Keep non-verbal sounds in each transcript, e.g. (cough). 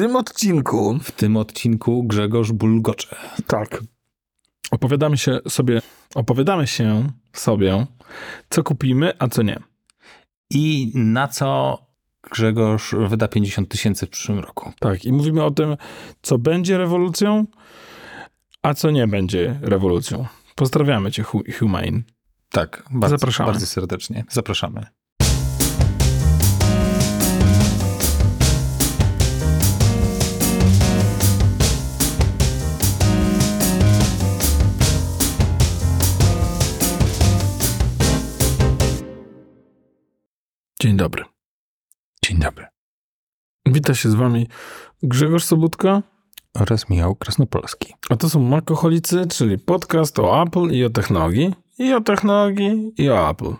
tym odcinku. W tym odcinku Grzegorz bulgocze. Tak. Opowiadamy się sobie, opowiadamy się sobie, co kupimy, a co nie. I na co Grzegorz wyda 50 tysięcy w przyszłym roku. Tak, i mówimy o tym, co będzie rewolucją, a co nie będzie rewolucją. Pozdrawiamy cię, Hu- Humane. Tak, bardzo, Zapraszamy. bardzo serdecznie. Zapraszamy. Dzień dobry. Dzień dobry. Wita się z wami Grzegorz Sobutka, Oraz Michał Krasnopolski. a to są Makoholicy, czyli podcast o Apple i o technologii. I o technologii, i o Apple.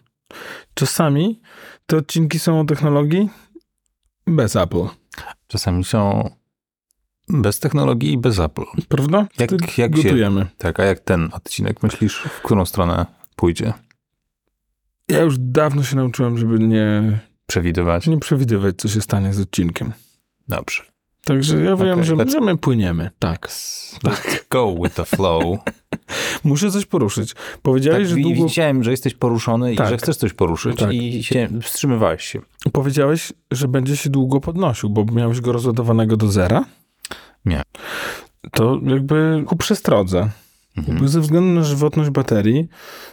Czasami te odcinki są o technologii bez Apple, Czasami są bez technologii i bez Apple. prawda? Jak- jak się- gotujemy. Tak, a jak ten odcinek myślisz, w którą stronę pójdzie? Ja już dawno się nauczyłem, żeby nie, Przewidywać? nie przewidywać, co się stanie z odcinkiem. Dobrze. Także ja wiem, Okej, że, let's- że my płyniemy. Tak. Let's go with the flow. (laughs) Muszę coś poruszyć. tak, Powiedziałeś, że wi- długo... Widziałem, że jesteś poruszony Tak. i że chcesz coś poruszyć Tak. i się, wstrzymywałeś się. Powiedziałeś, że będzie się długo podnosił, bo miałeś go rozładowanego do zera. Nie. To jakby ku przestrodze. Mhm. Ze względu na żywotność baterii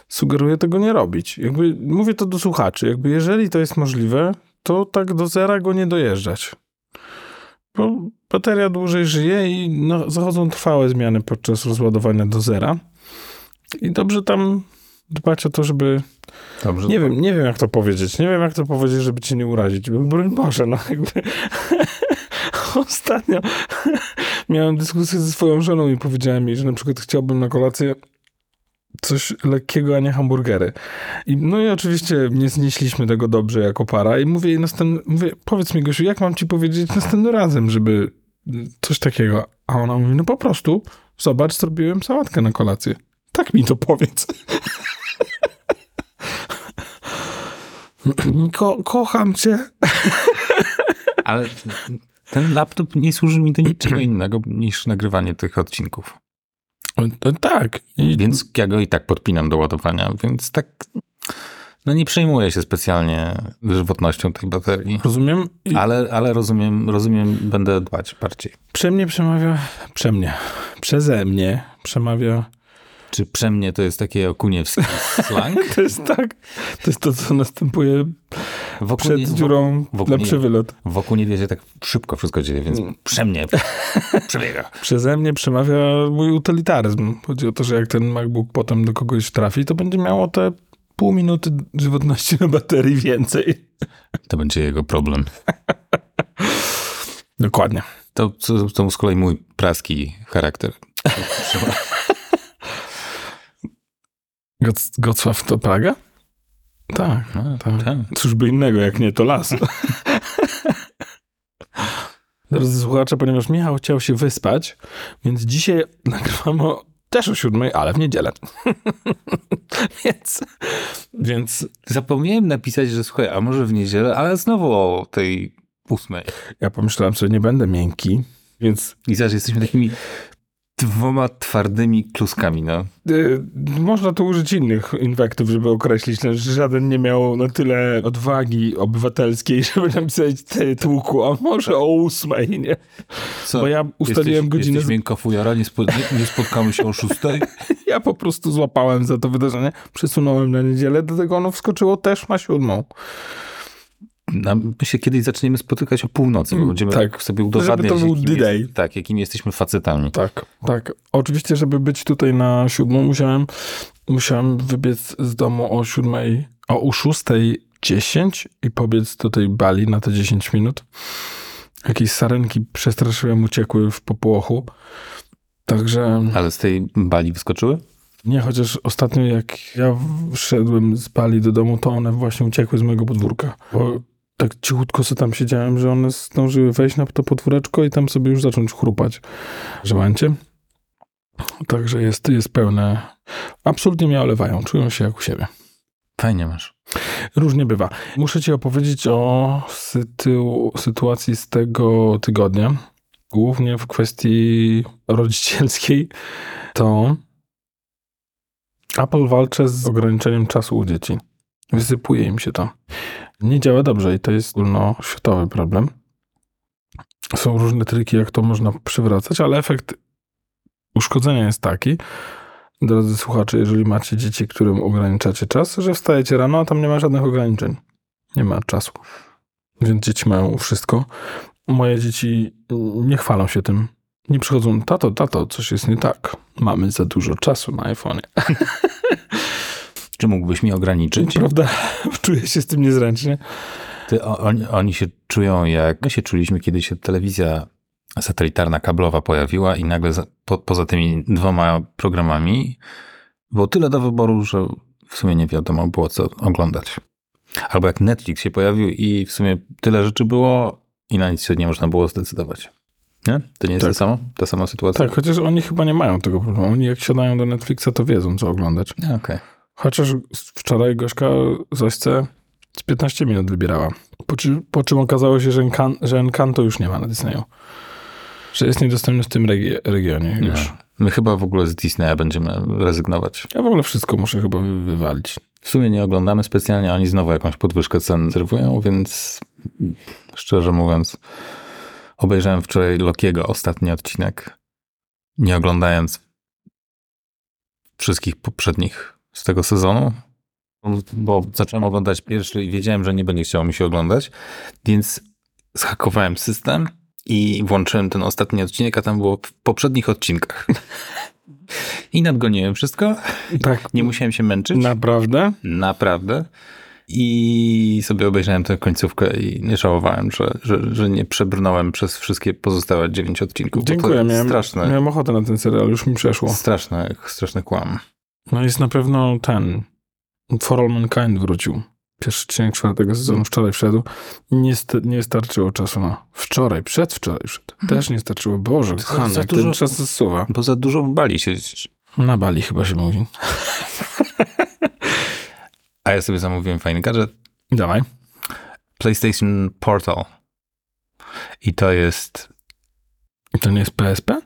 sugeruję tego nie robić. Jakby mówię to do słuchaczy. Jakby jeżeli to jest możliwe, to tak do zera go nie dojeżdżać. Bo bateria dłużej żyje i no, zachodzą trwałe zmiany podczas rozładowania do zera. I dobrze tam dbać o to, żeby Dobrze. nie wiem, nie wiem jak to powiedzieć. Nie wiem jak to powiedzieć, żeby cię nie urazić. Broń Boże, no jakby... (laughs) Ostatnio (laughs) miałem dyskusję ze swoją żoną i powiedziałem jej, że na przykład chciałbym na kolację coś lekkiego, a nie hamburgery. I, no i oczywiście nie znieśliśmy tego dobrze jako para i mówię jej następny, mówię, powiedz mi Gosiu, jak mam ci powiedzieć następnym razem, żeby coś takiego. A ona mówi, no po prostu, zobacz, zrobiłem sałatkę na kolację. Tak mi to powiedz. (laughs) Ko kocham cię. Ale ten laptop nie służy mi do niczego innego niż nagrywanie tych odcinków. To, tak. I, Więc ja go i tak podpinam do ładowania, więc tak no nie przejmuję się specjalnie żywotnością tej baterii. rozumiem. I Ale, ale rozumiem, rozumiem, będę dbać bardziej. Prze mnie przemawia, prze mnie, przeze mnie przemawia. Czy przemnie to jest takie okuniewski (laughs) slang? To jest tak, to jest to, co następuje Wokół przed nie, dziurą wokół na nie-. Wokół nie wie tak szybko wszystko dzieje, więc Mm. przemnie (laughs) przebiega. Przeze mnie przemawia mój utylitaryzm. Chodzi o to, że jak ten MacBook potem do kogoś trafi, to będzie miało te pół minuty żywotności na baterii więcej. To będzie jego problem. (laughs) Dokładnie. To, to, to z kolei mój praski charakter. Goc Gocław to Praga? Tak, tak. tak. Cóż by innego, jak nie to las. (laughs) Drodzy słuchacze, ponieważ Michał chciał się wyspać, więc dzisiaj (laughs) nagrywamy o, też o siódmej, ale w niedzielę. (laughs) więc, więc Zapomniałem napisać, że słuchaj, a może w niedzielę, ale znowu o tej ósmej. ja pomyślałem sobie, nie będę miękki, więc I zaś jesteśmy takimi dwoma twardymi kluskami, no. y, można tu użyć innych inwektyw, żeby określić, no, że żaden nie miał na tyle odwagi obywatelskiej, (laughs) żeby napisać tytułku, a może o ósmej, nie? Co? Bo ja ustaliłem jesteś, godzinę... Jesteś miękkofujara, nie, spo, nie, nie spotkamy się o szóstej? (laughs) Ja po prostu złapałem za to wydarzenie, przesunąłem na niedzielę, dlatego ono wskoczyło też na siódmą. My się kiedyś zaczniemy spotykać o północy, bo Mm, będziemy tak. sobie udowadniać, Żeby to był D-Day. jest, tak, jakimi jesteśmy facetami. Tak, tak. Oczywiście, żeby być tutaj na siódmą, musiałem, musiałem wybiec z domu o siódmej, o, o szóstej dziesięć i pobiec do tej bali na te 10 minut. Jakieś sarenki przestraszyłem, uciekły w popłochu. Także Ale z tej bali wyskoczyły? nie, chociaż ostatnio jak ja wszedłem z bali do domu, to one właśnie uciekły z mojego podwórka. Bo tak cichutko sobie tam siedziałem, że one zdążyły wejść na to podwóreczko i tam sobie już zacząć chrupać żołęcie. Także jest, jest pełne. Absolutnie mnie olewają, czują się jak u siebie. Fajnie masz. Różnie bywa. Muszę ci opowiedzieć o sytu, sytuacji z tego tygodnia. głównie w kwestii rodzicielskiej, to Apple walczy z ograniczeniem czasu u dzieci. Wysypuje im się to. Nie działa dobrze i to jest ogólnoświatowy problem. Są różne triki, jak to można przywracać, ale efekt uszkodzenia jest taki, drodzy słuchacze, jeżeli macie dzieci, którym ograniczacie czas, że wstajecie rano, a tam nie ma żadnych ograniczeń. Nie ma czasu. Więc dzieci mają wszystko. Moje dzieci nie chwalą się tym. Nie przychodzą, tato, tato, coś jest nie tak. Mamy za dużo czasu na iPhone'ie. (laughs) Czy mógłbyś mi ograniczyć? Prawda? (laughs) Czuję się z tym niezręcznie. Ty, oni, oni się czują jak my się czuliśmy, kiedy się telewizja satelitarna, kablowa pojawiła i nagle za, po, poza tymi dwoma programami było tyle do wyboru, że w sumie nie wiadomo było co oglądać. Albo jak Netflix się pojawił i w sumie tyle rzeczy było i na nic się nie można było zdecydować. Nie? To nie jest Tak. to samo? Ta sama sytuacja? Tak, chociaż oni chyba nie mają tego problemu. Oni jak siadają do Netflixa, to wiedzą, co oglądać. Okej. Chociaż wczoraj Gośka Zośce z 15 minut wybierała. Po, czy, po czym okazało się, że, Encan, że Encanto już nie ma na Disneyu. Że jest niedostępny w tym regi- regionie już. Nie. My chyba w ogóle z Disneya będziemy rezygnować. Ja w ogóle wszystko muszę chyba wy- wywalić. W sumie nie oglądamy specjalnie, oni znowu jakąś podwyżkę cen serwują, więc szczerze mówiąc, obejrzałem wczoraj Lokiego ostatni odcinek, nie oglądając wszystkich poprzednich z tego sezonu, bo zacząłem oglądać pierwszy i wiedziałem, że nie będzie chciało mi się oglądać, więc zhakowałem system i włączyłem ten ostatni odcinek, a tam było w poprzednich odcinkach. (laughs) I nadgoniłem wszystko. Tak, Nie musiałem się męczyć. naprawdę? Naprawdę. I sobie obejrzałem tę końcówkę i nie żałowałem, że, że, że nie przebrnąłem przez wszystkie pozostałe dziewięć odcinków. Dziękuję, miałem, Straszne, miałem ochotę na ten serial, już mi przeszło. straszne, straszny kłam. No jest na pewno ten, For All Mankind wrócił. Pierwszy odcinek czwartego sezonu wczoraj wszedł. Nie, st- nie starczyło czasu na wczoraj, przedwczoraj wszedł. Też nie starczyło. Boże, za kochany, jak dużo- ten czas zasuwa. Bo za dużo w Bali siedzisz. Na Bali chyba się mówi. (laughs) A ja sobie zamówiłem fajny gadżet. Dawaj. PlayStation Portal. I to jest... To nie jest PSP?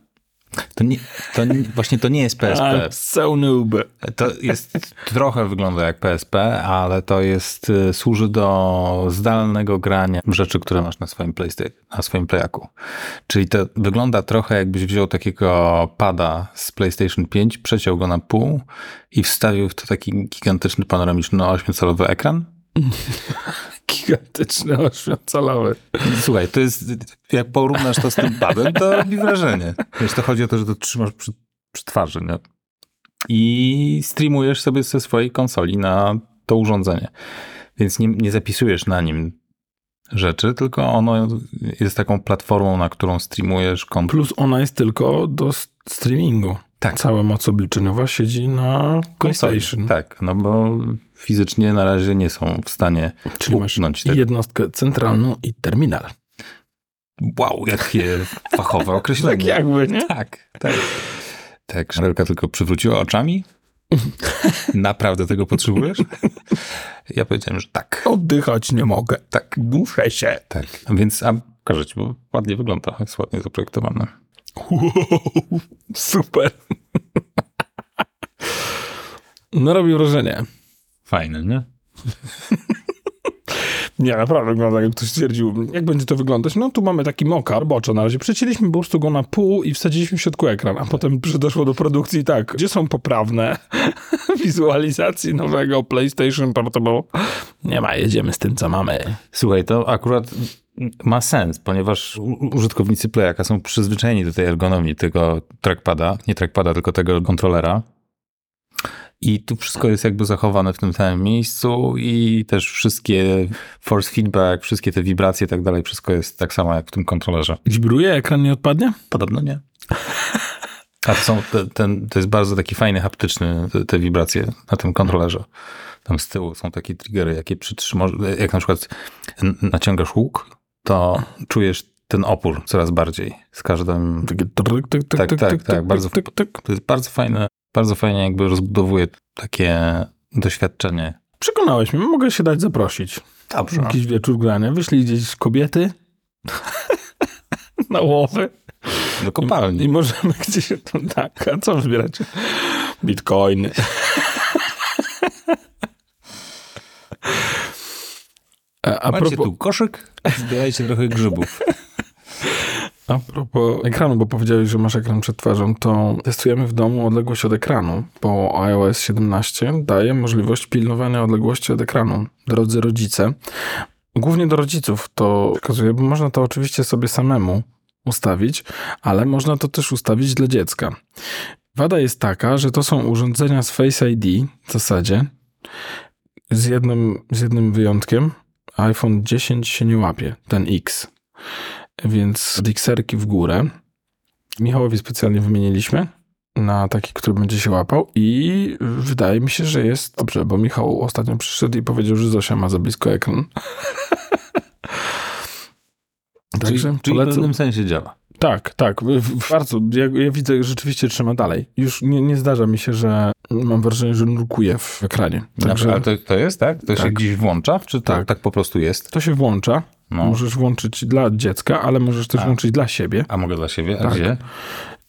To nie, to nie, właśnie to nie jest PSP. so noob. To jest, trochę wygląda jak PSP, ale to jest, y, służy do zdalnego grania rzeczy, które masz na swoim PlayStation, na swoim Playaku. Czyli to wygląda trochę jakbyś wziął takiego pada z PlayStation 5, przeciął go na pół i wstawił w to taki gigantyczny panoramiczny 8-calowy ekran. Gigantyczny oświecalowy. Słuchaj, to jest, jak porównasz to z tym padem, to robi wrażenie. Wiesz, to chodzi o to, że to trzymasz przy, przy twarzy, nie? I streamujesz sobie ze swojej konsoli na to urządzenie. Więc nie, nie zapisujesz na nim rzeczy, tylko ono jest taką platformą, na którą streamujesz kontent. Plus ona jest tylko do streamingu. Tak. Cała moc obliczeniowa siedzi na. PlayStation. Tak, no bo fizycznie na razie nie są w stanie Czyli masz tego. jednostkę centralną i terminal. Wow, jakie fachowe określenie. (laughs) jakby, nie? Tak, tak. Tak, Żarelka tylko przywróciła oczami. (laughs) Naprawdę tego potrzebujesz? Ja powiedziałem, że tak. Oddychać nie mogę. Tak, Duszę się. tak. Więc a pokażę ci, bo ładnie wygląda, jest ładnie zaprojektowane. Wow, super. No robi wrażenie. Fajne, nie? (laughs) Nie, naprawdę wygląda, jak ktoś stwierdził, jak będzie to wyglądać. No tu mamy taki moka, roboczo na razie. Przecięliśmy po prostu go na pół i wsadziliśmy w środku ekran, a potem doszło do produkcji i tak, gdzie są poprawne (laughs) wizualizacji nowego PlayStation Portable? Nie ma, jedziemy z tym, co mamy. Słuchaj, to akurat ma sens, ponieważ użytkownicy Playaka są przyzwyczajeni do tej ergonomii tego trackpada, nie trackpada, tylko tego kontrolera. I tu wszystko jest jakby zachowane w tym samym miejscu i też wszystkie force feedback, wszystkie te wibracje i tak dalej, wszystko jest tak samo jak w tym kontrolerze. Wibruje, ekran nie odpadnie? Podobno nie. A to, są te, ten, to jest bardzo taki fajny, haptyczny, te, te wibracje na tym kontrolerze. Tam z tyłu są takie triggery, jakie przytrzymasz, jak na przykład naciągasz łuk, to czujesz ten opór coraz bardziej z każdym. Takie tryk, Tak, tak, tak, tyk, bardzo-. To jest bardzo fajne, bardzo fajnie jakby rozbudowuje takie doświadczenie. Przekonałeś mnie, mogę się dać zaprosić. Dobrze. Jakiś wieczór grania. Wyślij gdzieś kobiety (laughs) na łowy. Do kopalni. I możemy gdzieś... Tak, a co zbieracie? Bitcoiny. A, a, Macie propos, tu koszyk, zbierajcie trochę grzybów. a propos ekranu, bo powiedziałeś, że masz ekran przed twarzą, to testujemy w domu odległość od ekranu, bo iOS 17 daje możliwość pilnowania odległości od ekranu. Drodzy rodzice, głównie do rodziców to wskazuje, bo można to oczywiście sobie samemu ustawić, ale można to też ustawić dla dziecka. Wada jest taka, że to są urządzenia z Face ID w zasadzie, z jednym, z jednym wyjątkiem. iPhone 10 się nie łapie, ten X. Więc dixerki w górę. Michałowi specjalnie wymieniliśmy na taki, który będzie się łapał i wydaje mi się, że jest dobrze, bo Michał ostatnio przyszedł i powiedział, że Zosia ma za blisko ekran. (laughs) Czyli, Także czyli w polecam. pewnym sensie działa. Tak, tak. Bardzo. Ja, ja widzę, że rzeczywiście trzyma dalej. Już nie, nie zdarza mi się, że mam wrażenie, że nurkuje w ekranie. Także, Także ale to, to jest, tak? To się Tak. gdzieś włącza? Czy to tak, Tak. po prostu jest? to się włącza. No. Możesz włączyć dla dziecka, ale możesz też A. włączyć dla siebie. A mogę dla siebie? A Tak. gdzie?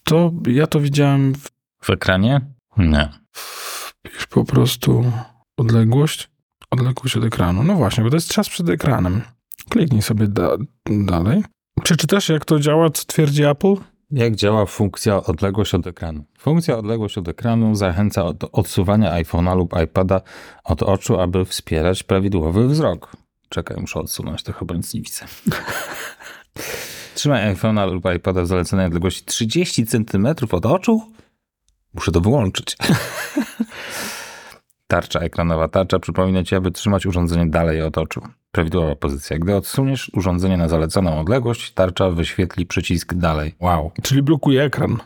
To ja to widziałem w, W ekranie? Nie. wpisz po prostu odległość, odległość od ekranu. No właśnie, bo to jest czas przed ekranem. Kliknij sobie da, dalej. Przeczytasz, jak to działa, co twierdzi Apple? Jak działa funkcja odległość od ekranu? Funkcja odległość od ekranu zachęca do odsuwania iPhone'a lub iPada od oczu, aby wspierać prawidłowy wzrok. Czekaj, muszę odsunąć, to chyba nic nie widzę. (laughs) Trzymaj iPhone'a lub iPada w zaleconej odległości 30 cm od oczu? Muszę to wyłączyć. (laughs) Tarcza ekranowa. Tarcza przypomina ci, aby trzymać urządzenie dalej od oczu. Prawidłowa pozycja. Gdy odsuniesz urządzenie na zaleconą odległość, tarcza wyświetli przycisk dalej. Wow. Czyli blokuje ekran.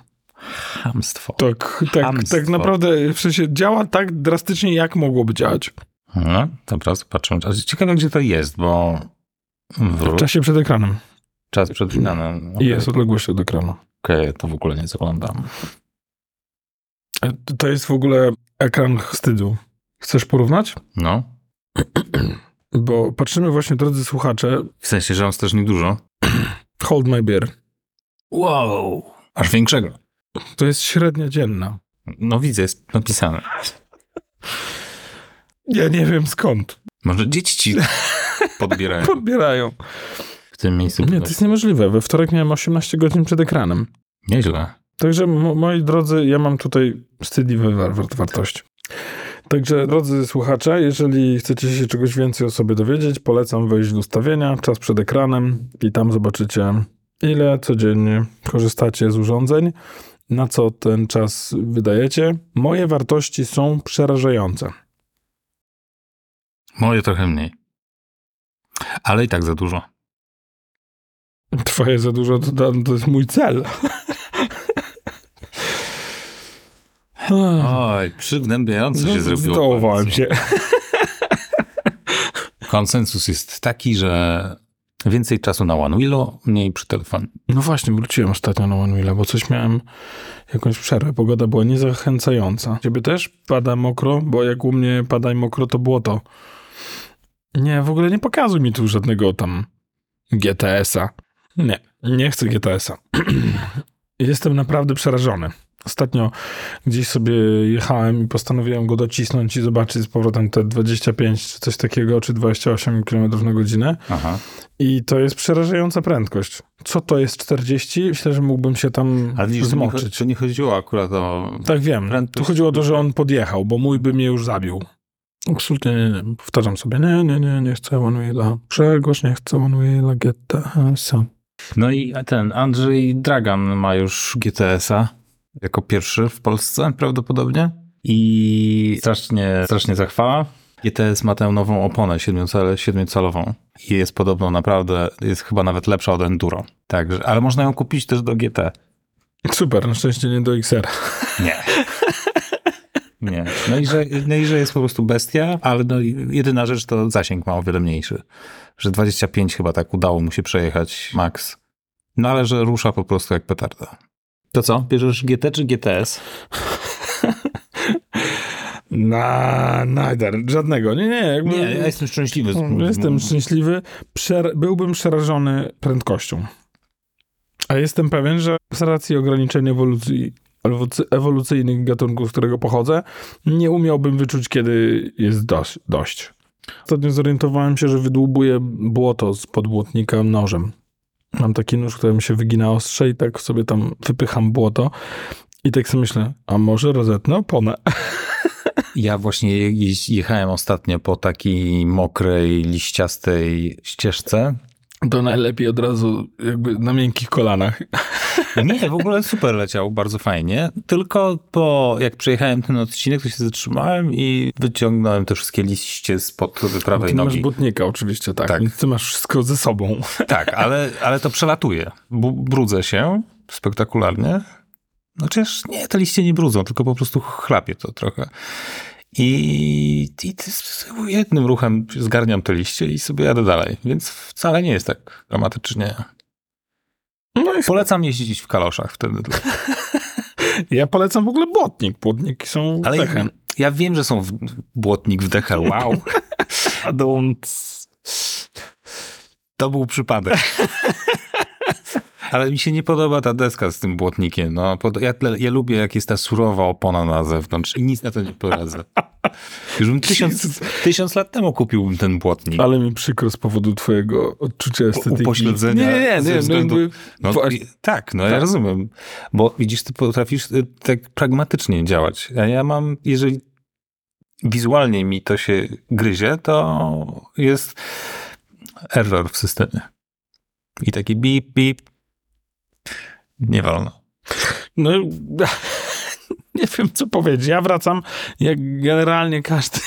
Hamstwo. Tak, tak, Chamstwo. tak naprawdę w sensie działa tak drastycznie, jak mogłoby działać. No, dobra, zobaczymy. Ciekawe, gdzie to jest, bo W czasie przed ekranem. czas przed finanem. I Okej, jest odległość od ekranu. okej, to w ogóle nie zaglądam. E, To jest w ogóle ekran wstydu. Chcesz porównać? No, (clears throat) Bo patrzymy właśnie, drodzy słuchacze, w sensie, że on też niedużo. Hold My Beer. Wow, aż większego. To jest średnia dzienna. No widzę, jest napisane. Ja nie wiem skąd. Może dzieci ci (laughs) podbierają Podbierają. w tym miejscu. Nie, to jest niemożliwe. We wtorek miałem 18 godzin przed ekranem. Nieźle. Także mo- moi drodzy, ja mam tutaj wstydliwe war- war- wartości. Także drodzy słuchacze, jeżeli chcecie się czegoś więcej o sobie dowiedzieć, polecam wejść w ustawienia, czas przed ekranem i tam zobaczycie, ile codziennie korzystacie z urządzeń, na co ten czas wydajecie. Moje wartości są przerażające. Moje trochę mniej. Ale i tak za dużo. Twoje za dużo to, to jest mój cel. Oj, przygnębiająco się No, zrobiło. Zdołowałem się. (laughs) Konsensus jest taki, że więcej czasu na One Wheelu, mniej przy telefonie. No właśnie, wróciłem ostatnio na OneWheela, bo coś miałem, jakąś przerwę. Pogoda była niezachęcająca. Ciebie też pada mokro? Bo jak u mnie pada mokro, to było to. Nie, w ogóle nie pokazuj mi tu żadnego tam GTS-a. Nie, nie chcę GTS-a. (clears throat) Jestem naprawdę przerażony. Ostatnio gdzieś sobie jechałem i postanowiłem go docisnąć i zobaczyć z powrotem te 25 czy coś takiego, czy 28 km na godzinę. Aha. I to jest przerażająca prędkość. Co to jest 40? Myślę, że mógłbym się tam Ale widzisz, to nie, cho- zmoczyć. to nie chodziło akurat o... Tak wiem. prędkość- Tu chodziło o to, że on podjechał, bo mój by mnie już zabił. Absolutnie nie, nie. Powtarzam sobie, nie, nie, nie, nie chcę One Wheela. Grzegorz nie chce One Wheela, GTS-a. No i ten Andrzej Dragan ma już GTS-a jako pierwszy w Polsce prawdopodobnie i strasznie, strasznie zachwała. GTS ma tę nową oponę 7-calową i jest podobno naprawdę, jest chyba nawet lepsza od Enduro. Także, ale można ją kupić też do GT. Super, na szczęście nie do XR. Nie. Nie. No i, że, no i że jest po prostu bestia, ale no, jedyna rzecz to zasięg ma o wiele mniejszy. Że 25 chyba tak udało mu się przejechać max. No ale że rusza po prostu jak petarda. To co? Bierzesz GT czy GTS? (laughs) Na, neither. Żadnego. Nie, nie. Jakby, Nie, ja jestem szczęśliwy. z- Jestem szczęśliwy. Przer- byłbym przerażony prędkością. A jestem pewien, że z racji ograniczeń ewolucji, ewolucy- ewolucyjnych gatunków, z którego pochodzę, nie umiałbym wyczuć, kiedy jest dość. dość. Ostatnio zorientowałem się, że wydłubuję błoto z podbłotnika nożem. Mam taki nóż, którym się wygina ostrze i tak sobie tam wypycham błoto. I tak sobie myślę, a może rozetnę oponę? (laughs) Ja właśnie je- jechałem ostatnio po takiej mokrej, liściastej ścieżce. To najlepiej od razu jakby na miękkich kolanach. (laughs) Nie, w ogóle super leciał, bardzo fajnie. Tylko po, jak przejechałem ten odcinek, to się zatrzymałem i wyciągnąłem te wszystkie liście spod prawej Ty masz nogi. butnika oczywiście, tak, Tak. Więc ty masz wszystko ze sobą. Tak, ale, ale to przelatuje. Brudzę się spektakularnie. Znaczy, aż nie, te liście nie brudzą, tylko po prostu chlapie to trochę. I, i jednym ruchem zgarniam te liście i sobie jadę dalej. Więc wcale nie jest tak dramatycznie. No Polecam jeździć w kaloszach wtedy. (laughs) ja polecam w ogóle błotnik. Błotniki są Ale dechem. ja wiem, że są w, błotnik w dechel. Wow. (laughs) To był przypadek. (laughs) Ale mi się nie podoba ta deska z tym błotnikiem. No, ja, ja lubię, jak jest ta surowa opona na zewnątrz i nic na to nie poradzę. (laughs) Już bym tysiąc, tysiąc lat temu kupiłbym ten błotnik. Ale mi przykro z powodu twojego odczucia estetyki. upośledzenia Nie, nie, nie. No względu- No, i- tak, no ja Tak. rozumiem. Bo widzisz, ty potrafisz y, tak pragmatycznie działać. A ja mam, jeżeli wizualnie mi to się gryzie, to jest error w systemie. I taki bip, bip. Nie wolno. no, (laughs) nie wiem, co powiedzieć. Ja wracam, jak generalnie każdy,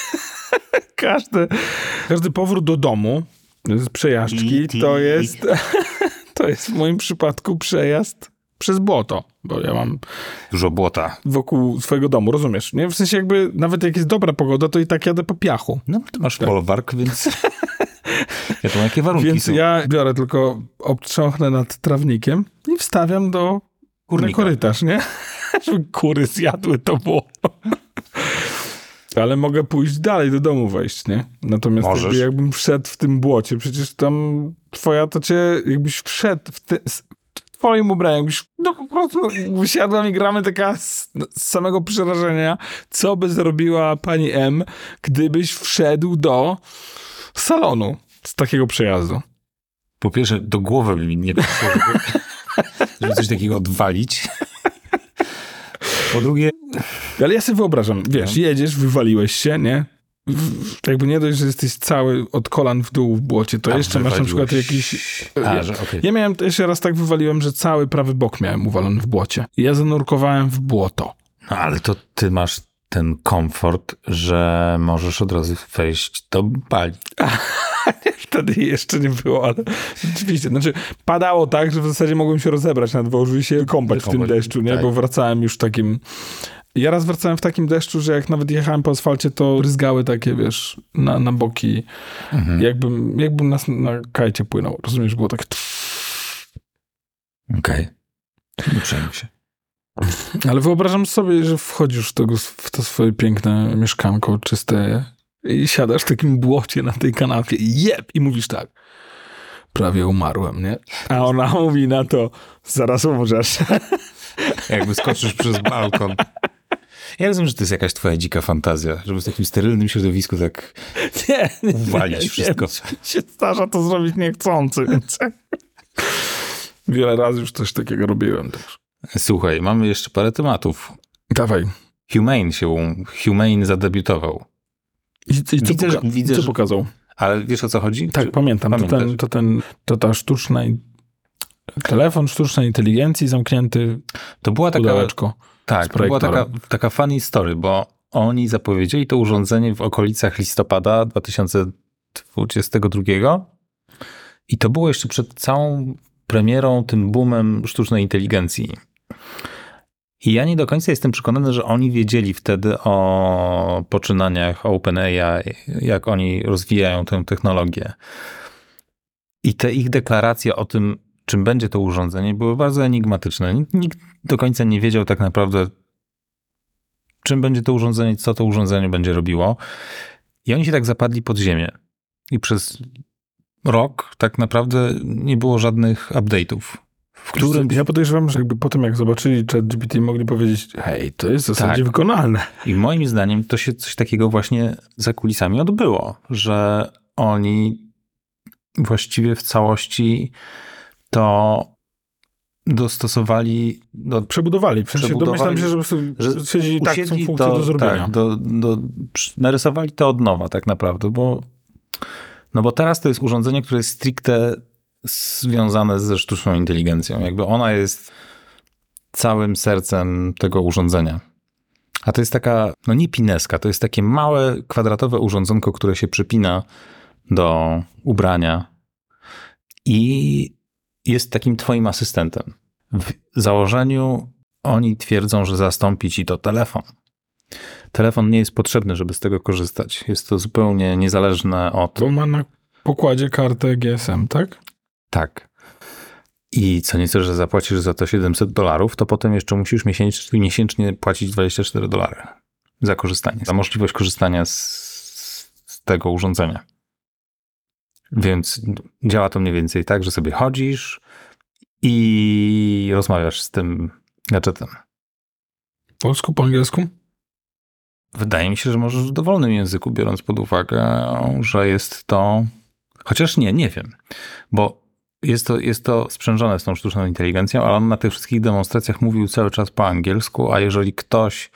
(laughs) każdy, każdy powrót do domu z przejażdżki, to jest, (laughs) to jest w moim przypadku przejazd przez błoto, bo ja mam Dużo błota. wokół swojego domu, rozumiesz? Nie? W sensie jakby, nawet jak jest dobra pogoda, to i tak jadę po piachu. No, ty masz folwark, więc... ja to jakie warunki Więc są? ja biorę tylko, obtrząchnę nad trawnikiem i wstawiam do Kurnika. korytarz, nie? (laughs) Żeby kury zjadły to błoto. Ale mogę pójść dalej do domu wejść, nie? Natomiast jakby, jakbym wszedł w tym błocie, przecież tam twoja to cię, jakbyś wszedł w, te, z twoim ubraniem, jakbyś no po prostu wysiadła mi gramy taka z, z samego przerażenia, co by zrobiła pani M, gdybyś wszedł do salonu z takiego przejazdu. Po pierwsze, do głowy mi nie przyszło, żeby, (laughs) żeby coś takiego odwalić. Po drugie, Ale ja sobie wyobrażam, wiesz, No. jedziesz, wywaliłeś się, nie? Jakby nie dość, że jesteś cały od kolan w dół w błocie, to A, jeszcze masz na przykład jakiś... A, ja, że okej. ja miałem, jeszcze raz tak wywaliłem, że cały prawy bok miałem uwalony w błocie. I ja zanurkowałem w błoto. No ale to ty masz ten komfort, że możesz od razu wejść do bali. Wtedy jeszcze nie było, ale rzeczywiście. Znaczy, padało tak, że w zasadzie mogłem się rozebrać na dworzu i się kąpać w tym deszczu, nie? tak. Bo wracałem już takim... Ja raz wracałem w takim deszczu, że jak nawet jechałem po asfalcie, to ryzgały takie, wiesz, na, na boki. Mhm. Jakbym, jakbym nas na kajcie płynął. Rozumiesz, było tak... Okej. Nie przejmuj się. Ale wyobrażam sobie, że wchodzisz w, tego, w to swoje piękne mieszkanko czyste i siadasz w takim błocie na tej kanapie i jeb! I mówisz tak. Prawie umarłem, nie? A ona (laughs) mówi na to, zaraz umrzesz. (laughs) Jakby skoczysz przez balkon. Ja rozumiem, że to jest jakaś twoja dzika fantazja, żeby w takim sterylnym środowisku tak (laughs) Nie, nie, uwalić nie, wszystko. Nie, się zdarza to zrobić niechcący, więc... Wiele razy już coś takiego robiłem też. Słuchaj, mamy jeszcze parę tematów. Dawaj. Humane się, Humane zadebiutował. I, i co, Widzę, że- poka- widzę, co że- pokazał? Ale wiesz o co chodzi? Tak, Czy- pamiętam. To, ten, to, ten, to ta sztuczna... Telefon sztucznej inteligencji zamknięty To była taka, tak, to była taka, taka funny story, bo oni zapowiedzieli to urządzenie w okolicach listopada 2022 i to było jeszcze przed całą premierą, tym boomem sztucznej inteligencji. I ja nie do końca jestem przekonany, że oni wiedzieli wtedy o poczynaniach OpenAI, jak oni rozwijają tę technologię. I te ich deklaracje o tym, czym będzie to urządzenie, były bardzo enigmatyczne. Nikt, nikt do końca nie wiedział tak naprawdę, czym będzie to urządzenie, co to urządzenie będzie robiło. I oni się tak zapadli pod ziemię. I przez rok tak naprawdę nie było żadnych update'ów w którym... Ja podejrzewam, że jakby po tym, jak zobaczyli ChatGPT, mogli powiedzieć, hej, to jest w zasadzie Tak. wykonalne. I moim zdaniem to się coś takiego właśnie za kulisami odbyło, że oni właściwie w całości to dostosowali do Przebudowali. W sensie Przebudowali, domyślam się, że po że tak, są funkcje do, zrobienia. Tak, do, do, narysowali to od nowa tak naprawdę, bo no bo teraz to jest urządzenie, które jest stricte związane ze sztuczną inteligencją. Jakby ona jest całym sercem tego urządzenia. A to jest taka, no nie pineska, to jest takie małe, kwadratowe urządzonko, które się przypina do ubrania i jest takim twoim asystentem. W założeniu oni twierdzą, że zastąpi ci to telefon. Telefon nie jest potrzebny, żeby z tego korzystać. Jest to zupełnie niezależne od. To ma na pokładzie kartę GSM, tak? Tak. I co nieco, że zapłacisz za to 700 dolarów, to potem jeszcze musisz miesięcznie, miesięcznie płacić 24 dolary za korzystanie, za możliwość korzystania z, z tego urządzenia. Więc działa to mniej więcej tak, że sobie chodzisz i rozmawiasz z tym gadżetem. Po polsku, po angielsku? Wydaje mi się, że możesz w dowolnym języku, biorąc pod uwagę, że jest to. Chociaż nie, nie wiem, bo jest to, jest to sprzężone z tą sztuczną inteligencją, ale on na tych wszystkich demonstracjach mówił cały czas po angielsku, a jeżeli ktoś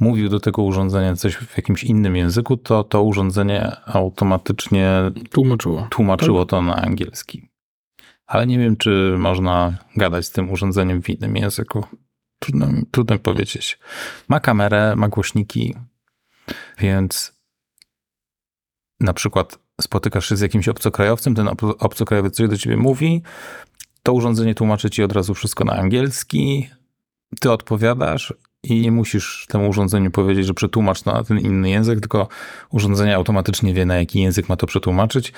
mówił do tego urządzenia coś w jakimś innym języku, to to urządzenie automatycznie Tłumaczyło. tłumaczyło to na angielski. Ale nie wiem, czy można gadać z tym urządzeniem w innym języku. Trudno, trudno powiedzieć. Ma kamerę, ma głośniki, więc na przykład spotykasz się z jakimś obcokrajowcem, ten ob- obcokrajowiec coś do ciebie mówi, to urządzenie tłumaczy ci od razu wszystko na angielski, ty odpowiadasz i nie musisz temu urządzeniu powiedzieć, że przetłumacz na ten inny język, tylko urządzenie automatycznie wie, na jaki język ma to przetłumaczyć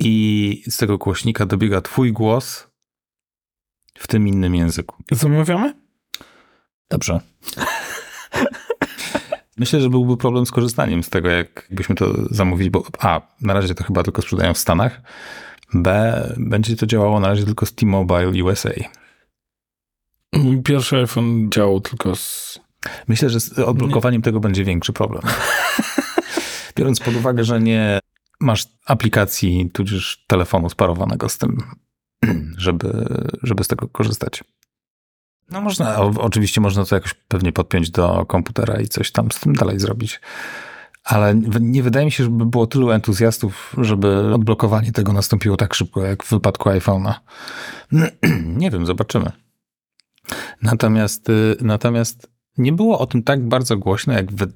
i z tego głośnika dobiega twój głos w tym innym języku. Zamawiamy? Dobrze. Myślę, że byłby problem z korzystaniem z tego, jakbyśmy to zamówili, bo A, na razie to chyba tylko sprzedają w Stanach, B, będzie to działało na razie tylko z T-Mobile USA. Mój pierwszy iPhone działał tylko z... Myślę, że z odblokowaniem tego będzie większy problem. (laughs) Biorąc pod uwagę, że nie masz aplikacji, tudzież telefonu sparowanego z tym, (clears throat) żeby, żeby z tego korzystać. No można, oczywiście można to jakoś pewnie podpiąć do komputera i coś tam z tym dalej zrobić. Ale nie wydaje mi się, żeby było tylu entuzjastów, żeby odblokowanie tego nastąpiło tak szybko, jak w wypadku iPhone'a. (clears throat) nie wiem, zobaczymy. Natomiast, y, natomiast nie było o tym tak bardzo głośno, jak, wy,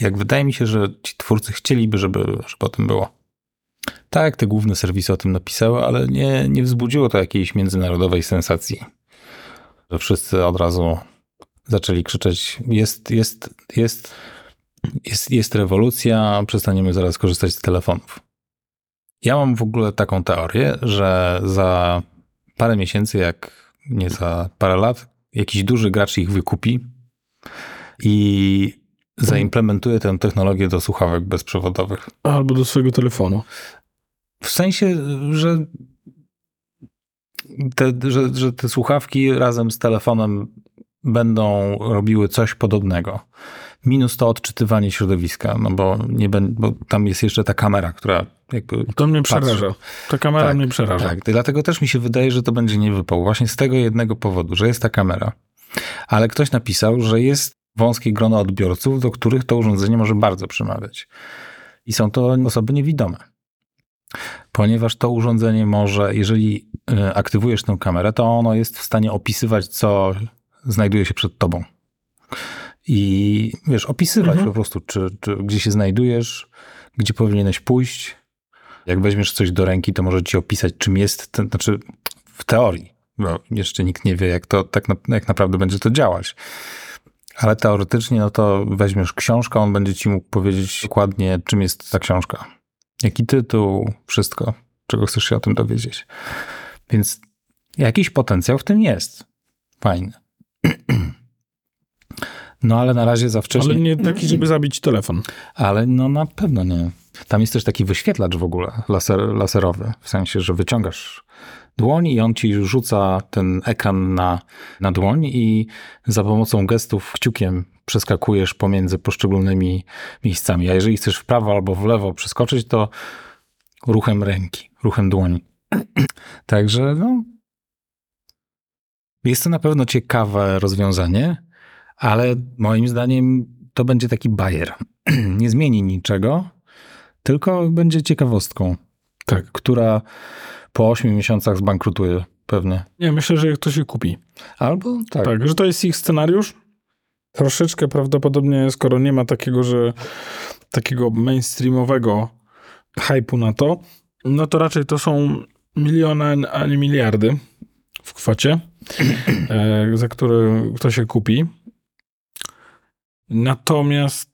jak wydaje mi się, że ci twórcy chcieliby, żeby, żeby o tym było. Tak, te główne serwisy o tym napisały, ale nie, nie wzbudziło to jakiejś międzynarodowej sensacji. Że wszyscy od razu zaczęli krzyczeć: Jest, jest, jest, jest, jest rewolucja, przestaniemy zaraz korzystać z telefonów. Ja mam w ogóle taką teorię, że za parę miesięcy, jak nie za parę lat, jakiś duży gracz ich wykupi i zaimplementuje tę technologię do słuchawek bezprzewodowych. Albo do swojego telefonu. W sensie, że te, że, że te słuchawki razem z telefonem będą robiły coś podobnego. Minus to odczytywanie środowiska, no bo, nie bo tam jest jeszcze ta kamera, która jakby To mnie Patrzy. przeraża. Ta kamera Tak, mnie przeraża. Tak, dlatego też mi się wydaje, że to będzie niewypał. Właśnie z tego jednego powodu, że jest ta kamera. Ale ktoś napisał, że jest wąskie grono odbiorców, do których to urządzenie może bardzo przemawiać. I są to osoby niewidome. Ponieważ to urządzenie może, jeżeli e, aktywujesz tę kamerę, to ono jest w stanie opisywać, co znajduje się przed tobą. I wiesz, opisywać Mhm. po prostu, czy, czy gdzie się znajdujesz, gdzie powinieneś pójść, jak weźmiesz coś do ręki, to może ci opisać, czym jest, ten, znaczy w teorii, bo jeszcze nikt nie wie, jak to tak na, jak naprawdę będzie to działać. Ale teoretycznie, no to weźmiesz książkę, on będzie ci mógł powiedzieć dokładnie, czym jest ta książka. Jaki tytuł, wszystko, czego chcesz się o tym dowiedzieć. Więc jakiś potencjał w tym jest. Fajny. (clears throat) No ale na razie za wcześnie. Ale nie taki, żeby zabić telefon. Ale no na pewno nie. Tam jest też taki wyświetlacz w ogóle laser, laserowy, w sensie, że wyciągasz dłoń i on ci rzuca ten ekran na, na dłoń i za pomocą gestów kciukiem przeskakujesz pomiędzy poszczególnymi miejscami. A jeżeli chcesz w prawo albo w lewo przeskoczyć, to ruchem ręki, ruchem dłoni. (clears throat) Także no, jest to na pewno ciekawe rozwiązanie, ale moim zdaniem to będzie taki bajer. (clears throat) Nie zmieni niczego, tylko będzie ciekawostką, Tak. która po 8 miesiącach zbankrutuje pewnie. Nie, myślę, że to się kupi. Albo tak. Tak, że to jest ich scenariusz. Troszeczkę prawdopodobnie, skoro nie ma takiego, że takiego mainstreamowego hypu na to, no to raczej to są miliony, a nie miliardy w kwocie, e, za które to się kupi. Natomiast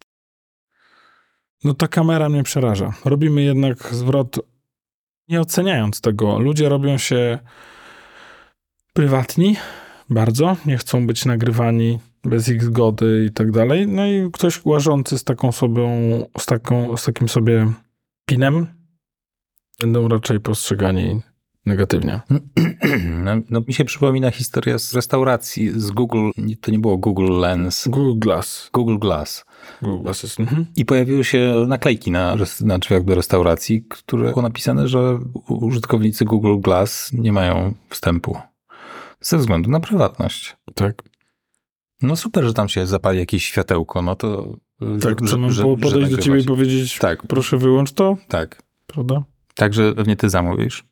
no ta kamera mnie przeraża. Robimy jednak zwrot, nie oceniając tego. Ludzie robią się prywatni, bardzo, nie chcą być nagrywani bez ich zgody i tak dalej. No i ktoś łażący z taką sobą, z, taką, z takim sobie pinem będą raczej postrzegani negatywnie. (clears throat) No, no, mi się przypomina historia z restauracji z Google, to nie było Google Lens, Google Glass. Google Glass. Google Glass jest, mhm. I pojawiły się naklejki na, na drzwiach do restauracji, które było napisane, że użytkownicy Google Glass nie mają wstępu ze względu na prywatność. Tak. No super, że tam się zapali jakieś światełko, no to... Tak, że, co mam że- po- że podejść do ciebie i powiedzieć, Tak, proszę wyłącz to, tak. prawda? Także pewnie ty zamówisz.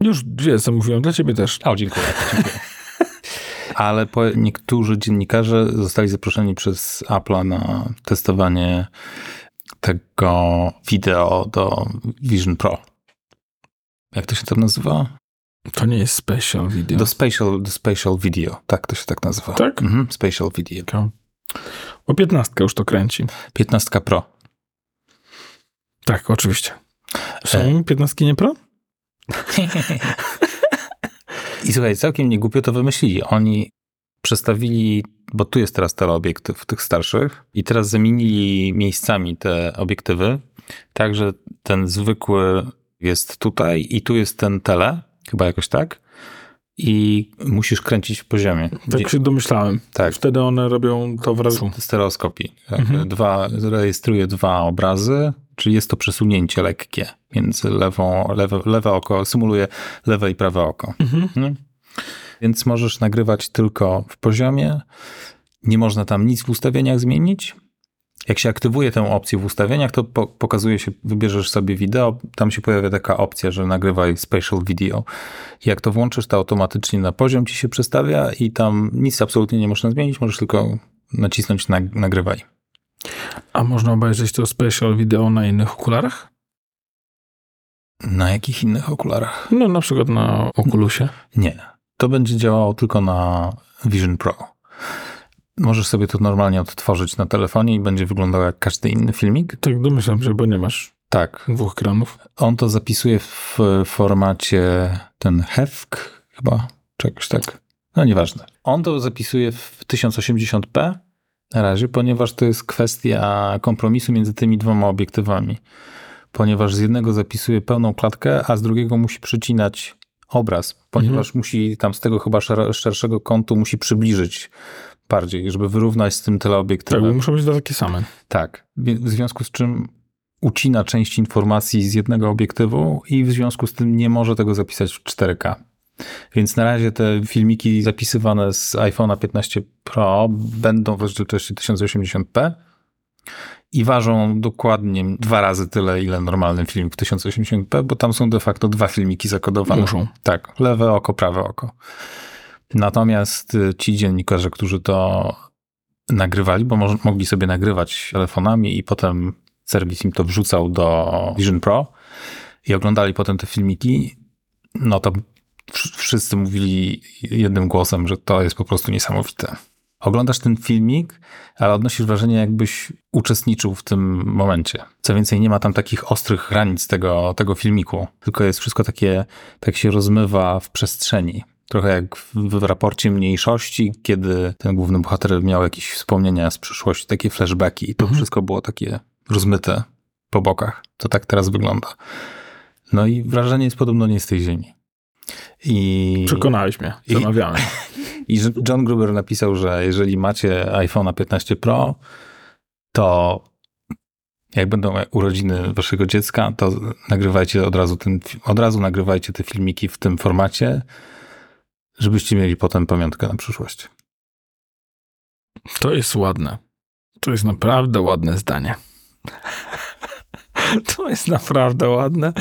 Już dwie zamówiłem, dla ciebie też. O, dziękuję. dziękuję. (laughs) Ale niektórzy dziennikarze zostali zaproszeni przez Apple'a na testowanie tego wideo do Vision Pro. Jak to się tam nazywa? To nie jest special video. Do Spatial, do spatial Video. Tak, to się tak nazywa. Tak? Mhm, spatial Video. O 15 już to kręci. 15 Pro. Tak, oczywiście. Są E. 15 nie pro? I słuchaj, całkiem nie głupio to wymyślili. Oni przestawili, bo tu jest teraz teleobiektyw tych starszych i teraz zamienili miejscami te obiektywy, tak że ten zwykły jest tutaj i tu jest ten tele, chyba jakoś tak, i musisz kręcić w poziomie. Tak się domyślałem. Tak. Wtedy one robią to wrażenie. Stereoskopii. Tak. Mhm. Dwa, rejestruje dwa obrazy, czyli jest to przesunięcie lekkie między lewą, lewe, lewe oko, symuluje lewe i prawe oko. Mhm. Więc możesz nagrywać tylko w poziomie. Nie można tam nic w ustawieniach zmienić. Jak się aktywuje tę opcję w ustawieniach, to po, pokazuje się, wybierzesz sobie wideo, tam się pojawia taka opcja, że nagrywaj spatial video. Jak to włączysz, to automatycznie na poziom ci się przestawia i tam nic absolutnie nie można zmienić, możesz tylko nacisnąć na, nagrywaj. A można obejrzeć to special wideo na innych okularach? Na jakich innych okularach? No na przykład na Oculusie. Nie. To będzie działało tylko na Vision Pro. Możesz sobie to normalnie odtworzyć na telefonie i będzie wyglądało jak każdy inny filmik. Tak domyślam się, bo nie masz Tak. dwóch ekranów. On to zapisuje w formacie ten HEVK chyba, czegoś tak. No nieważne. On to zapisuje w 1080p na razie, ponieważ to jest kwestia kompromisu między tymi dwoma obiektywami. Ponieważ z jednego zapisuje pełną klatkę, a z drugiego musi przycinać obraz, ponieważ musi tam z tego chyba szer- szerszego kątu musi przybliżyć bardziej, żeby wyrównać z tym Tak, teleobiektywem. bo muszą być dwa takie same. Tak, w związku z czym ucina część informacji z jednego obiektywu i w związku z tym nie może tego zapisać w 4K. Więc na razie te filmiki zapisywane z iPhone'a 15 Pro będą w rozdzielczości 1080p i ważą dokładnie dwa razy tyle, ile normalny film w 1080p, bo tam są de facto dwa filmiki zakodowane. Muszą. Tak, lewe oko, prawe oko. Natomiast y, ci dziennikarze, którzy to nagrywali, bo mo- mogli sobie nagrywać telefonami i potem serwis im to wrzucał do Vision Pro i oglądali potem te filmiki, no to wsz- wszyscy mówili jednym głosem, że to jest po prostu niesamowite. Oglądasz ten filmik, ale odnosisz wrażenie, jakbyś uczestniczył w tym momencie. Co więcej, nie ma tam takich ostrych granic tego, tego filmiku, tylko jest wszystko takie, tak się rozmywa w przestrzeni. Trochę jak w, w raporcie mniejszości, kiedy ten główny bohater miał jakieś wspomnienia z przyszłości, takie flashbacki i to wszystko było takie rozmyte po bokach. To tak teraz wygląda. No i wrażenie jest podobno nie z tej ziemi. I, Przekonałeś mnie, I- zamawiamy. (laughs) I że John Gruber napisał, że jeżeli macie iPhone'a 15 Pro, to jak będą urodziny waszego dziecka, to nagrywajcie od razu, ten, od razu nagrywajcie te filmiki w tym formacie, żebyście mieli potem pamiątkę na przyszłość. To jest ładne. To jest naprawdę ładne zdanie. (laughs) To jest naprawdę ładne.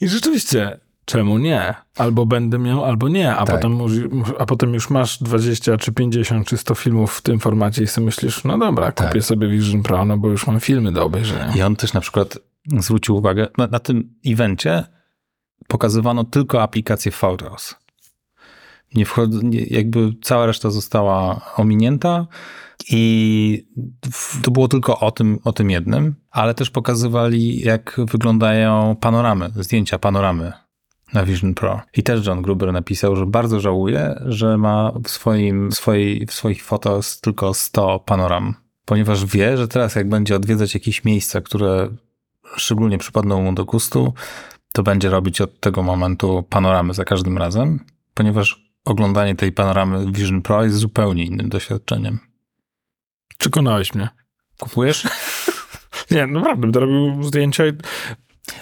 I rzeczywiście, czemu nie? Albo będę miał, albo nie. A, Tak. potem, już- a potem już masz 20 czy 50 czy 100 filmów w tym formacie i sobie myślisz, no dobra, kupię Tak. sobie Vision Pro, no bo już mam filmy do obejrzenia. I on też na przykład zwrócił uwagę, na, na tym evencie pokazywano tylko aplikację Photos. Nie wchod- jakby cała reszta została ominięta i w- to było tylko o tym, o tym jednym, ale też pokazywali, jak wyglądają panoramy, zdjęcia panoramy na Vision Pro. I też John Gruber napisał, że bardzo żałuje, że ma w, swoim, swojej, w swoich fotos tylko 100 panoram, ponieważ wie, że teraz jak będzie odwiedzać jakieś miejsca, które szczególnie przypadną mu do gustu, to będzie robić od tego momentu panoramy za każdym razem, ponieważ oglądanie tej panoramy Vision Pro jest zupełnie innym doświadczeniem. Przekonałeś mnie. Kupujesz? (laughs) Nie, naprawdę, będę robił zdjęcia i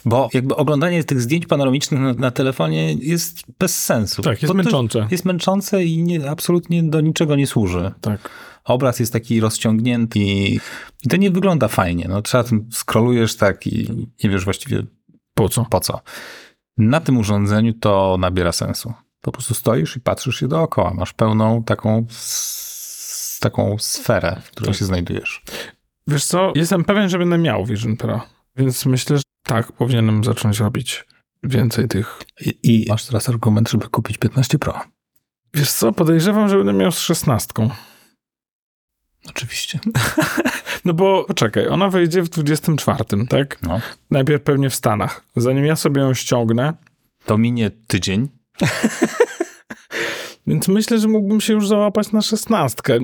Bo jakby oglądanie tych zdjęć panoramicznych na, na telefonie jest bez sensu. tak, jest Bo męczące. Jest męczące i nie, absolutnie do niczego nie służy. Tak. Obraz jest taki rozciągnięty i, i to nie wygląda fajnie. No, trzeba tym scrollujesz tak i nie wiesz właściwie Po co? po co. Na tym urządzeniu to nabiera sensu. Po prostu stoisz i patrzysz się dookoła. Masz pełną taką, s- taką sferę, w której Tak. się znajdujesz. Wiesz co, jestem pewien, że będę miał Vision Pro, więc myślę, że tak, powinienem zacząć robić więcej tych. I, I masz teraz argument, żeby kupić 15 Pro. Wiesz co, podejrzewam, że będę miał z szesnastką. Oczywiście. (laughs) No bo poczekaj, ona wyjdzie w 24, tak? No. Najpierw pewnie w Stanach. Zanim ja sobie ją ściągnę, To minie tydzień. (laughs) więc myślę, że mógłbym się już załapać na szesnastkę.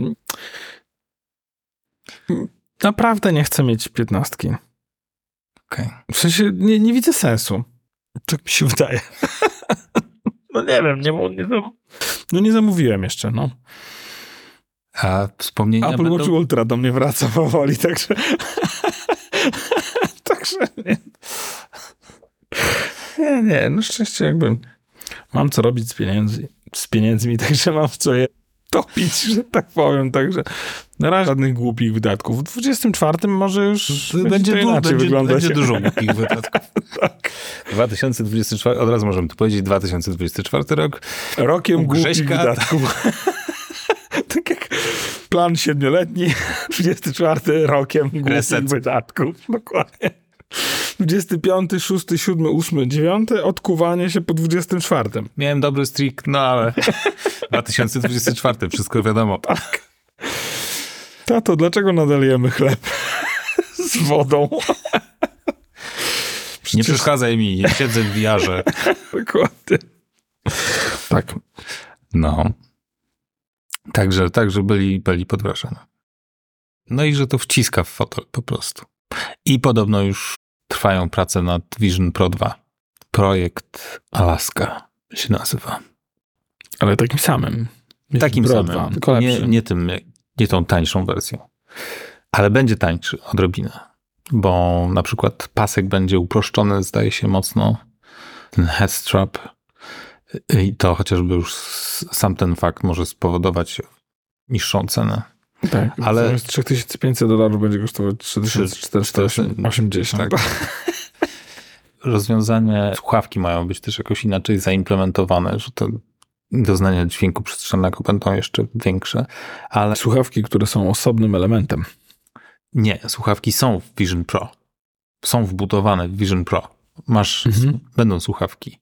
Naprawdę nie chcę mieć piętnastki. Okej. W sensie nie, nie widzę sensu. Tak mi się wydaje. (laughs) no nie wiem, nie, nie, no, no nie zamówiłem jeszcze, no. A wspomnienia Apple będą... Watch Ultra do mnie wraca powoli, także... (laughs) także nie. Nie, nie, no szczęście jakby mam co robić z pieniędzy, z pieniędzmi, (laughs) także mam w co je topić, że tak powiem, także na razie żadnych głupich wydatków. W 24 może już będzie, Będzie, to du- inaczej będzie, wyglądać. będzie dużo głupich wydatków. (laughs) tak. 2024, od razu możemy tu powiedzieć, 2024 rok. Rokiem głupich wydatków. (laughs) tak jak plan siedmioletni, 24 rokiem głupich Reset. wydatków. Dokładnie. 25, 6, 7, 8, 9, odkuwanie się po 24. Miałem dobry streak, no ale (laughs) 2024, wszystko wiadomo. Tak. Tato, dlaczego nadal jemy chleb z wodą? (laughs) Nie Przecież- przeszkadzaj mi, siedzę w wiarze. (laughs) Dokładnie. Tak. No. Także, także byli, byli pod wrażeniem. No i że to wciska w fotel po prostu. I podobno już trwają prace nad Vision Pro 2. Projekt Alaska się nazywa. Ale takim samym. Takim Pro samym. dwa, tylko Nie, lepszym. nie, tym, nie tą tańszą wersją. Ale będzie tańszy odrobinę. Bo na przykład pasek będzie uproszczony, zdaje się mocno. Ten head strap. I to chociażby już sam ten fakt może spowodować niższą cenę. Tak, Ale- zamiast 3500 dolarów będzie kosztować 3480. Tak. (laughs) Rozwiązanie słuchawki mają być też jakoś inaczej zaimplementowane, że to doznania dźwięku przestrzennego będą jeszcze większe, ale Słuchawki, które są osobnym elementem. nie, słuchawki są w Vision Pro. Są wbudowane w Vision Pro. Masz, Mhm. będą słuchawki.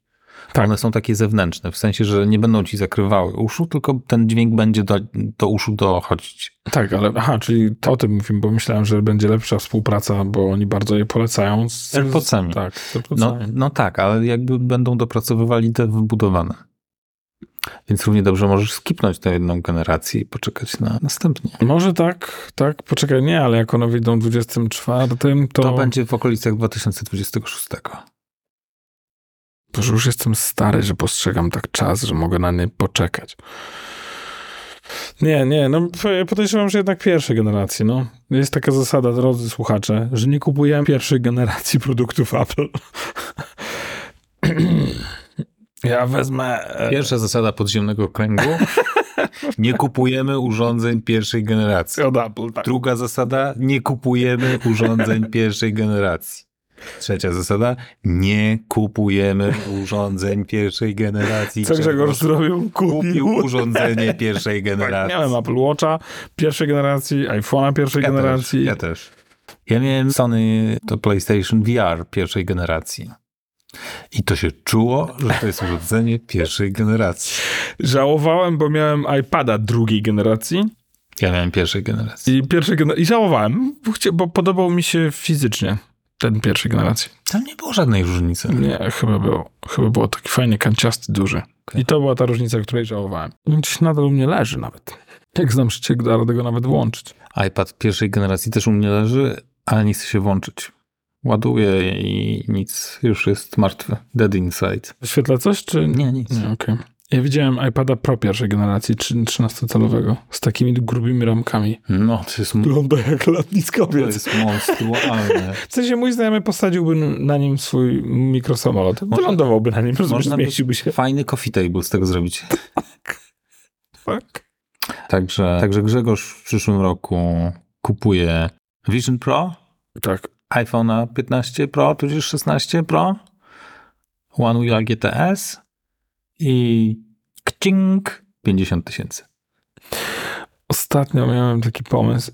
Tak. One są takie zewnętrzne, w sensie, że nie będą ci zakrywały uszu, tylko ten dźwięk będzie do, do uszu dochodzić. Tak, ale aha, czyli to o tym mówimy, bo myślałem, że będzie lepsza współpraca, bo oni bardzo je polecają. Z AirPodsami. Tak, z No, no tak, ale jakby będą dopracowywali te wbudowane. Więc równie dobrze możesz skipnąć tę jedną generację i poczekać na następnie. Może tak, tak, poczekaj, nie, ale jak one wyjdą w 24, to... To, będzie w okolicach 2026. Boże, już jestem stary, że postrzegam tak czas, że mogę na nie poczekać. Nie, nie, no podejrzewam, że jednak pierwszej generacji, no. Jest taka zasada, drodzy słuchacze, że nie kupujemy pierwszej generacji produktów Apple. (clears throat) Ja wezmę... e, Pierwsza zasada podziemnego kręgu. Nie kupujemy urządzeń pierwszej generacji. Od Apple, tak. Druga zasada, nie kupujemy urządzeń pierwszej generacji. Trzecia zasada, nie kupujemy urządzeń pierwszej generacji. Co Grzegorz zrobił? Kupił urządzenie pierwszej Tak, generacji. miałem Apple Watcha pierwszej generacji, iPhone'a pierwszej ja generacji. Też, ja też. Ja miałem Sony to PlayStation VR pierwszej generacji. I to się czuło, że to jest urządzenie pierwszej generacji. Żałowałem, bo miałem iPada drugiej generacji Ja miałem pierwszej generacji. i pierwszej gener- i żałowałem, bo podobał mi się fizycznie ten pierwszej generacji. Tam nie było żadnej różnicy. Nie, chyba było. Chyba było taki fajnie kanciasty, duży. Okej. I to była ta różnica, której żałowałem. Gdzieś nadal u mnie leży nawet. Jak znam szczyk, da radę go nawet włączyć. iPad pierwszej generacji też u mnie leży, ale nie chce się włączyć. Ładuję i nic, już jest martwy. Dead inside. Wyświetla coś, czy... Nie, nic. Nie, okej. Ja widziałem iPada Pro pierwszej generacji, 13-calowego, z takimi grubymi ramkami. No, to jest, Wygląda jak to lotniskowiec. jest monstrualne. W sensie mój znajomy posadziłby na nim swój mikrosamolot. Wylądowałby na nim, rozumiesz, Można zmieściłby się. fajny coffee table z tego zrobić. (laughs) Tak. Także, także Grzegorz w przyszłym roku kupuje Vision Pro, Tak. iPhone'a 15 Pro, tudzież 16 Pro, One UI GTS i kcink 50 tysięcy. Ostatnio miałem taki pomysł.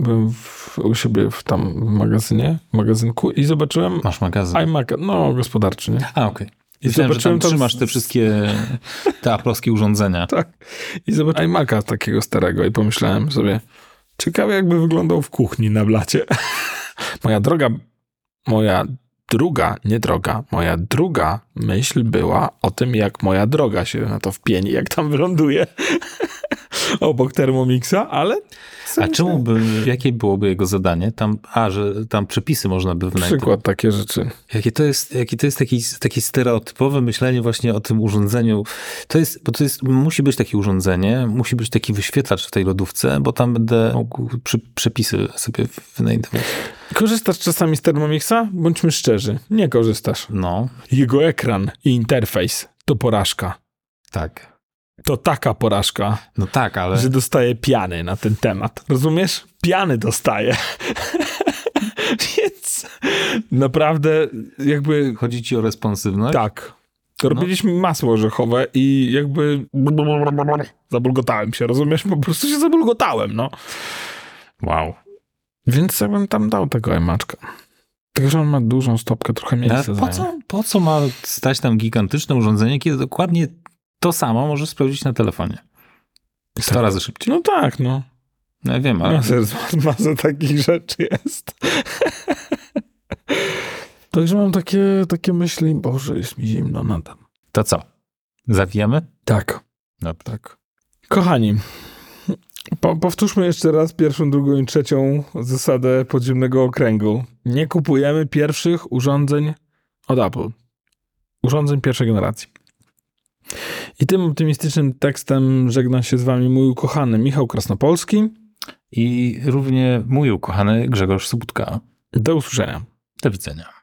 Byłem w, u siebie w tam w magazynie, w magazynku i zobaczyłem Masz magazyn. iMac, no gospodarczy, nie? A, okej. I Myślałem, zobaczyłem tam trzymasz te wszystkie te aplowskie urządzenia. (laughs) Tak. I zobaczyłem iMac'a takiego starego i pomyślałem sobie, ciekawe jakby wyglądał w kuchni na blacie. (laughs) moja droga, moja druga, nie droga, moja druga myśl była o tym, jak moja droga się na to wpieni, jak tam wyląduje (laughs) obok Thermomixa, ale A czemu by, jakie byłoby jego zadanie? Tam, a, że tam przepisy można by wynajdować. przykład takie rzeczy. Jakie to jest, jakie to jest taki, takie stereotypowe myślenie właśnie o tym urządzeniu. To jest, bo to jest, musi być takie urządzenie, musi być taki wyświetlacz w tej lodówce, bo tam będę mógł przy, przepisy sobie wynajdować. Korzystasz czasami z Thermomixa? Bądźmy szczerzy, nie korzystasz. No, Jego ekran i interfejs to porażka. tak. To taka porażka, No tak, ale że dostaje piany na ten temat. Rozumiesz? Piany dostaje. (laughs) Więc naprawdę jakby chodzi ci o responsywność? tak. Robiliśmy masło orzechowe i jakby zabulgotałem się, rozumiesz? Po prostu się zabulgotałem, no. Wow. Więc ja bym tam dał tego emaczka. Tylko, że on ma dużą stopkę, trochę Ale miejsca po co, po co ma stać tam gigantyczne urządzenie, kiedy dokładnie to samo możesz sprawdzić na telefonie? 100 Tak. razy szybciej. No tak, no. No ja wiem, ale Masa, masa takich rzeczy jest. (laughs) Także mam takie, takie myśli, Boże, jest mi zimno nadal. to co? Zawijamy? Tak, No tak. Kochani, po, powtórzmy jeszcze raz pierwszą, drugą i trzecią zasadę podziemnego okręgu. Nie kupujemy pierwszych urządzeń od Apple. Urządzeń pierwszej generacji. I tym optymistycznym tekstem żegna się z wami mój ukochany Michał Krasnopolski. I równie mój ukochany Grzegorz Subudka. Do usłyszenia. Do widzenia.